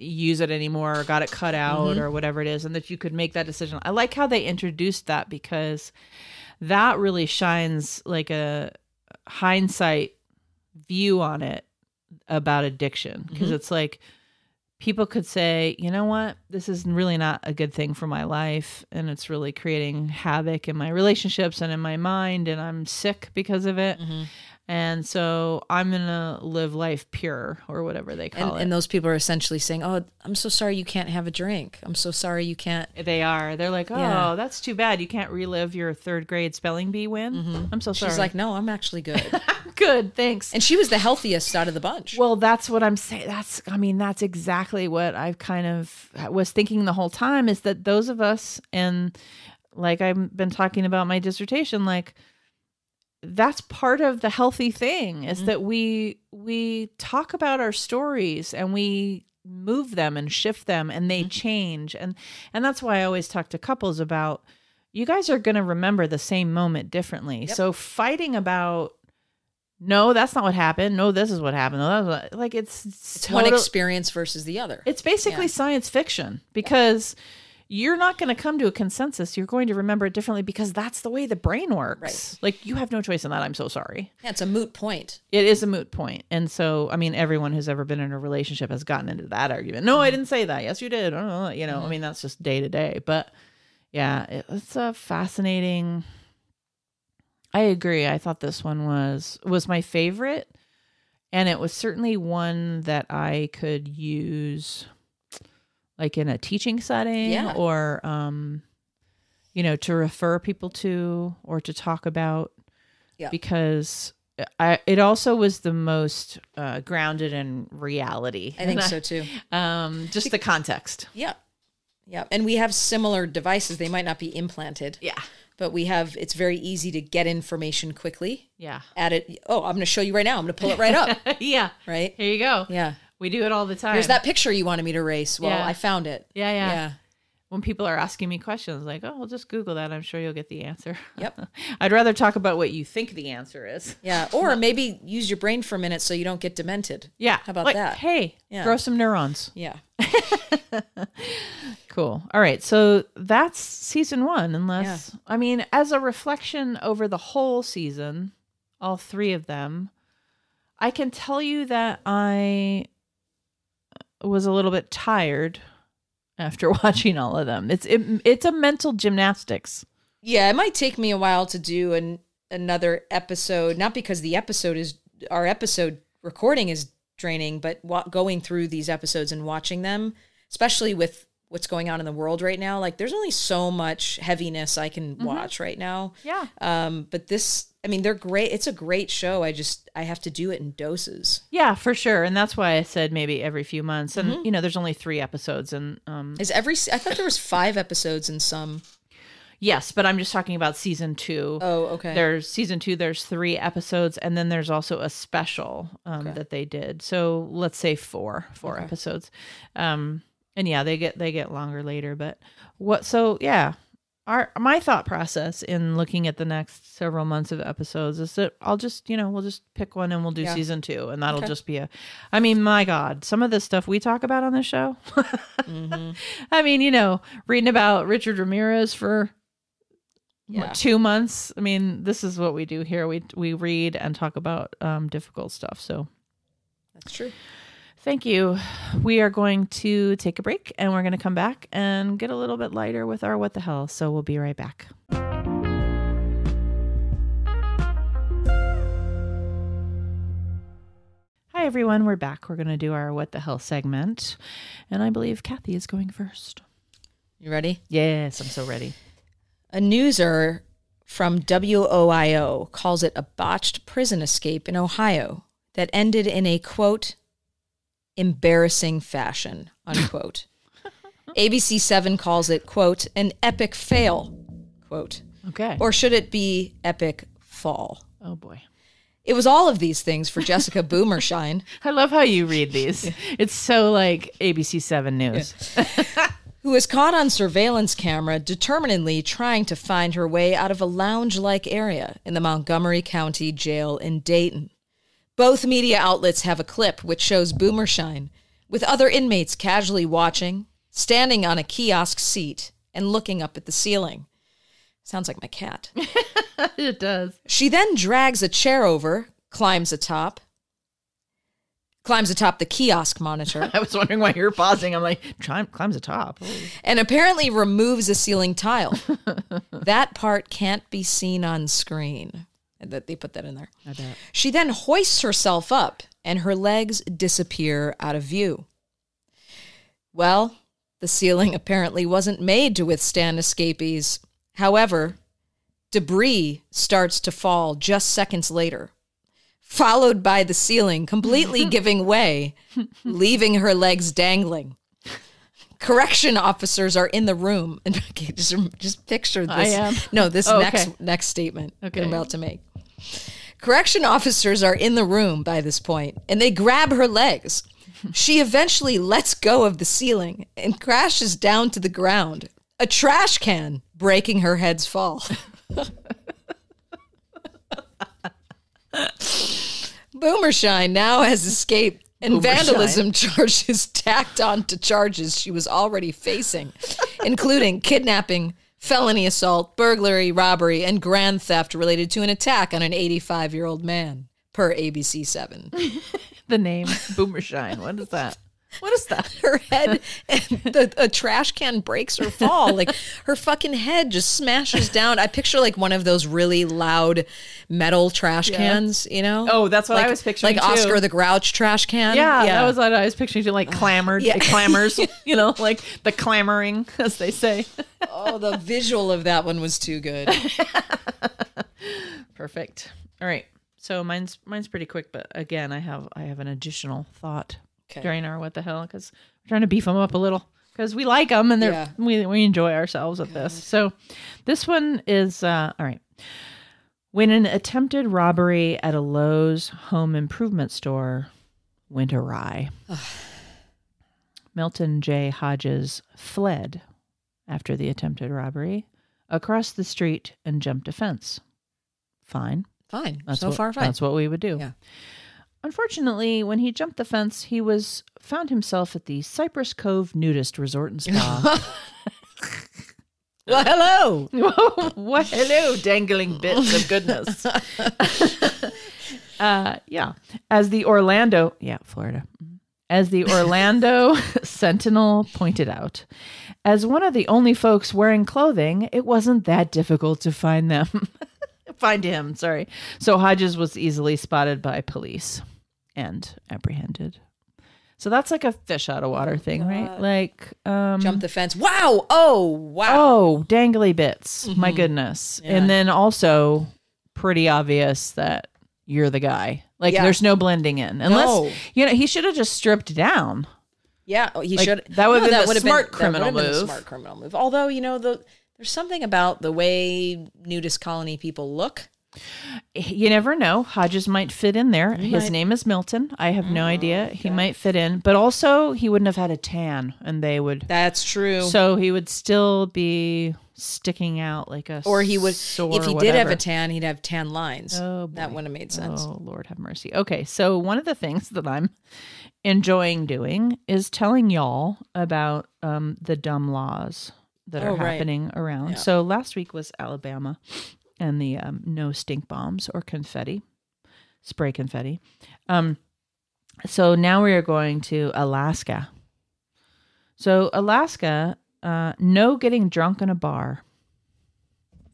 use it anymore or got it cut out mm-hmm. or whatever it is, and that you could make that decision. I like how they introduced that because that really shines like a hindsight view on it about addiction. Mm-hmm. Because it's like people could say, you know what, this is really not a good thing for my life, and it's really creating havoc in my relationships and in my mind, and I'm sick because of it. Mm-hmm. And so I'm gonna live life pure or whatever they And, call it. and those people are essentially saying, "Oh, I'm so sorry you can't have a drink. I'm so sorry you can't." they are. They're like, oh, Yeah. that's too bad. You can't relive your third grade spelling bee win. Mm-hmm. I'm so sorry. She's like, "No, I'm actually good." [LAUGHS] good, thanks. and she was the healthiest out of the bunch. Well, that's what I'm saying. That's, I mean, that's exactly what I've kind of was thinking the whole time is that those of us, and like I've been talking about my dissertation, like that's part of the healthy thing is mm-hmm. that we we talk about our stories and we move them and shift them and they mm-hmm. change and and that's why I always talk to couples about you guys are going to remember the same moment differently. So fighting about no, that's not what happened. No, this is what happened. No, that's what, like it's it's one experience versus the other. It's basically Yeah. science fiction because you're not going to come to a consensus. You're going to remember it differently because that's the way the brain works. Right. Like you have no choice in that. I'm so sorry. yeah, it's a moot point. It is a moot point. And so, I mean, everyone who's ever been in a relationship has gotten into that argument. No, I mm-hmm. didn't say that. Yes, you did. I don't know. You know, I mm-hmm. mean, that's just day to day. But yeah, it, it's a fascinating. I agree. I thought this one was was my favorite, and it was certainly one that I could use, like in a teaching setting, Yeah. or um, you know, to refer people to or to talk about, Yeah. because I it also was the most uh, grounded in reality. I think And [LAUGHS] so too. Um, just the context. Yeah. Yeah. And we have similar devices. They might not be implanted, Yeah. but we have it's very easy to get information quickly. Yeah. At it. Oh, I'm going to show you right now. I'm going to pull it right up. [LAUGHS] yeah. Right. Here you go. Yeah. We do it all the time. Here's that picture you wanted me to race. Well, Yeah. I found it. Yeah, yeah. Yeah. When people are asking me questions, like, "Oh, well, just Google that. I'm sure you'll get the answer." Yep. [LAUGHS] I'd rather talk about what you think the answer is. Yeah. [LAUGHS] Or maybe use your brain for a minute so you don't get demented. Yeah. How about Like, that? Hey, Yeah. grow some neurons. Yeah. [LAUGHS] Cool. All right. So that's season one, unless, I mean, as a reflection over the whole season, all three of them, I can tell you that I was a little bit tired after [LAUGHS] watching all of them. It's it, it's a mental gymnastics. Yeah, it might take me a while to do an another episode, not because the episode is our episode recording is draining, but wa- going through these episodes and watching them, especially with what's going on in the world right now, like there's only so much heaviness I can watch right now. Yeah. Um, but this, I mean, they're great. It's a great show. I just I have to do it in doses. Yeah, for sure. And that's why I said maybe every few months. And you know, there's only 3 episodes and um Is every I thought there was five episodes in some. yes, but I'm just talking about season 2. Oh, okay. There's season two. There's three episodes, and then there's also a special um, Okay. that they did. So let's say four, four Okay. episodes. Um, and yeah, they get they get longer later. But what? So yeah, our my thought process in looking at the next several months of episodes is that I'll just you know we'll just pick one and we'll do Yeah. season two and that'll Okay. just be a. I mean, my God, some of the stuff we talk about on this show. Mm-hmm. [LAUGHS] I mean, you know, reading about Richard Ramirez for Yeah. two months. I mean, this is what we do here. We we read and talk about um, difficult stuff. So That's true. Thank you. We are going to take a break and we're going to come back and get a little bit lighter with our what the hell. So we'll be right back. Hi, everyone. We're back. We're going to do our what the hell segment. And I believe Kathy is going first. You ready? Yes, I'm so ready. A newser from WOIO calls it a botched prison escape in Ohio that ended in a quote, embarrassing fashion, unquote. [LAUGHS] ABC7 calls it, quote, an epic fail, quote. Okay. Or should it be epic fall? oh, boy. It was all of these things for Jessica Boomershine, [LAUGHS] I love how you read these. [LAUGHS] It's so like ABC 7 News. who was caught on surveillance camera determinedly trying to find her way out of a lounge like area in the Montgomery County Jail in Dayton. Both media outlets have a clip which shows Boomershine with other inmates casually watching, standing on a kiosk seat, and looking up at the ceiling. Sounds like my cat. [LAUGHS] it does. She then drags a chair over, climbs atop, climbs atop the kiosk monitor, [LAUGHS] I was wondering why you were pausing. I'm like, climb, climbs atop. top. and apparently removes a ceiling tile. [LAUGHS] that part can't be seen on screen. That they put that in there. She then hoists herself up, and her legs disappear out of view. Well, the ceiling [LAUGHS] apparently wasn't made to withstand escapees. However, debris starts to fall just seconds later, followed by the ceiling completely [LAUGHS] giving way, leaving her legs dangling. Correction officers are in the room. And [LAUGHS] okay, just, just picture this. I am. No, this Oh, next okay. next statement Okay. I'm about to make. Correction officers are in the room by this point, and they grab her legs. She eventually lets go of the ceiling and crashes down to the ground. A trash can breaking her head's fall. Boomershine now has escaped and Boomershine. vandalism charges [LAUGHS] tacked on to charges she was already facing, including kidnapping, felony assault, burglary, robbery, and grand theft related to an attack on an 85 year old man, per ABC 7. [LAUGHS] The name Boomershine. What is that? What is that? Her head the, a trash can breaks or fall. Like her fucking head just smashes down. I picture like one of those really loud metal trash cans, you know? Oh, that's what I was picturing, Like too. Oscar the Grouch trash can. Yeah, that was what I was picturing. too, Like clamored, yeah. it clamors. [LAUGHS] You know, like the clamoring, as they say. Oh, the visual of that one was too good. [LAUGHS] Perfect. All right. So mine's mine's pretty quick, but again, I have I have an additional thought Okay. during our what the hell because we're trying to beef them up a little because we like them and they're Yeah. we we enjoy ourselves with this. So this one is uh, all right. When an attempted robbery at a Lowe's home improvement store went awry, [SIGHS] Milton J. Hodges fled after the attempted robbery across the street and jumped a fence. Fine. Fine. That's so what, far, fine. That's what we would do. Yeah. Unfortunately, when he jumped the fence, he was found himself at the Cypress Cove Nudist Resort and Spa. [LAUGHS] Well, hello. [LAUGHS] what? Hello, dangling bits of goodness. [LAUGHS] uh, yeah. As the Orlando, yeah, Florida. As the Orlando Sentinel pointed out, as one of the only folks wearing clothing, it wasn't that difficult to find them. find him, sorry. So Hodges was easily spotted by police and apprehended. So that's like a fish out of water thing, right? Like, um, Jump the fence. Wow. Oh, wow. Oh, dangly bits. My goodness. Mm-hmm. Yeah. And then also pretty obvious that you're the guy. Like Yeah. there's no blending in. Unless No. you know, he should have just stripped down. Yeah, oh, he Like, should. that would've been the would've smart that criminal would've been the move. smart criminal move. Although you know the there's something about the way nudist colony people look You never know. Hodges might fit in there. His might. name is Milton. I have no idea. He might fit in, but also he wouldn't have had a tan, and they would. That's true. So he would still be sticking out like a. or he would, sore if he did have a tan, he'd have tan lines. Oh, that wouldn't have made sense. Oh, Lord have mercy. Okay, so one of the things that I'm enjoying doing is telling y'all about um, the dumb laws that are Oh, right. happening around. Yeah. So last week was Alabama and the um, no stink bombs or confetti, spray confetti. Um, so now we are going to Alaska. So Alaska, uh, no getting drunk in a bar.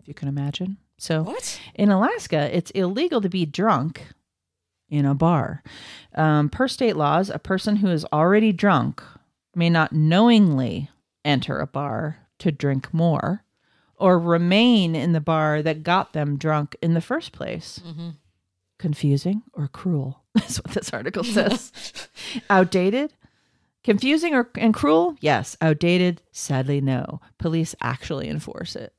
If you can imagine. So What? in Alaska, it's illegal to be drunk in a bar. Um, per state laws, a person who is already drunk may not knowingly enter a bar to drink more or remain in the bar that got them drunk in the first place. Mm-hmm. Confusing or cruel? [LAUGHS] That's what this article [LAUGHS] says. Outdated? Confusing or and cruel? Yes. Outdated? Sadly, no. Police actually enforce it.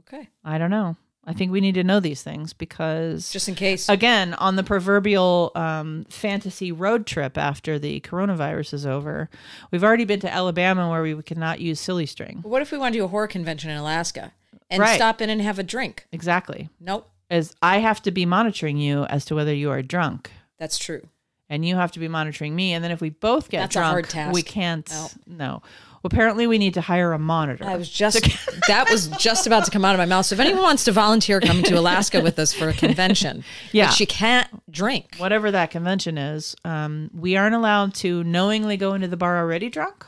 Okay. I don't know. I think we need to know these things because Just in case. again, on the proverbial um, fantasy road trip after the coronavirus is over, we've already been to Alabama where we cannot use silly string. what if we want to do a horror convention in Alaska and Right. stop in and have a drink? Exactly. Nope. As I have to be monitoring you as to whether you are drunk, That's true. and you have to be monitoring me. And then if we both get That's a drunk, hard task. we can't. No. No. Well, apparently, we need to hire a monitor. I was just [LAUGHS] that was just about to come out of my mouth. So if anyone wants to volunteer coming to Alaska with us for a convention, [LAUGHS] Yeah. she can't drink. Whatever that convention is, um, we aren't allowed to knowingly go into the bar already drunk,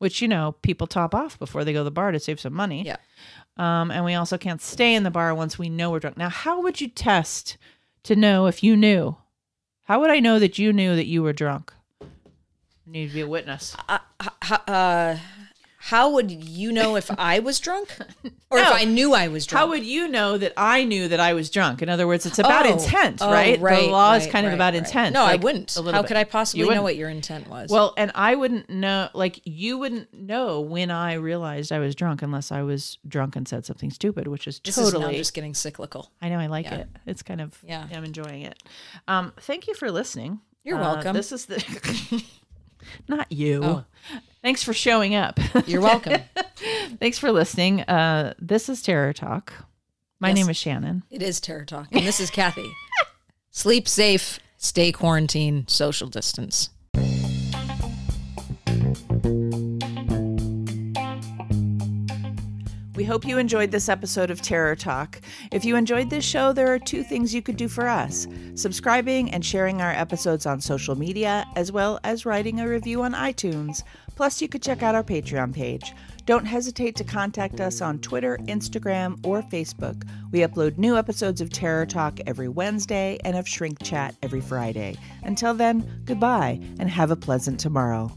which you know people top off before they go to the bar to save some money. Yeah. Um, and we also can't stay in the bar once we know we're drunk. Now, how would you test to know if you knew? How would I know that you knew that you were drunk? Need to be a witness. How, uh, how would you know if [LAUGHS] I was drunk, [LAUGHS] or if I knew I was drunk? How would you know that I knew that I was drunk? In other words, it's about Oh. intent, Oh, right? the law is right, kind of about right. intent. No, I wouldn't. How bit. could I possibly know what your intent was? Well, and I wouldn't know, like you wouldn't know when I realized I was drunk unless I was drunk and said something stupid, which is this is totally. now just getting cyclical. I know I like Yeah. it. It's kind of Yeah. I'm enjoying it. Um, thank you for listening. You're Uh, welcome. This is the [LAUGHS] not you. Oh. Thanks for showing up. You're welcome. [LAUGHS] Thanks for listening. Uh, this is Terror Talk. My Yes. name is Shannon. it is Terror Talk, and this is Kathy. [LAUGHS] Sleep safe, stay quarantined, social distance. We hope you enjoyed this episode of Terror Talk. If you enjoyed this show, there are two things you could do for us subscribing and sharing our episodes on social media, as well as writing a review on iTunes. Plus, you could check out our Patreon page. Don't hesitate to contact us on Twitter, Instagram, or Facebook. We upload new episodes of Terror Talk every Wednesday and of Shrink Chat every Friday. Until then, goodbye and have a pleasant tomorrow.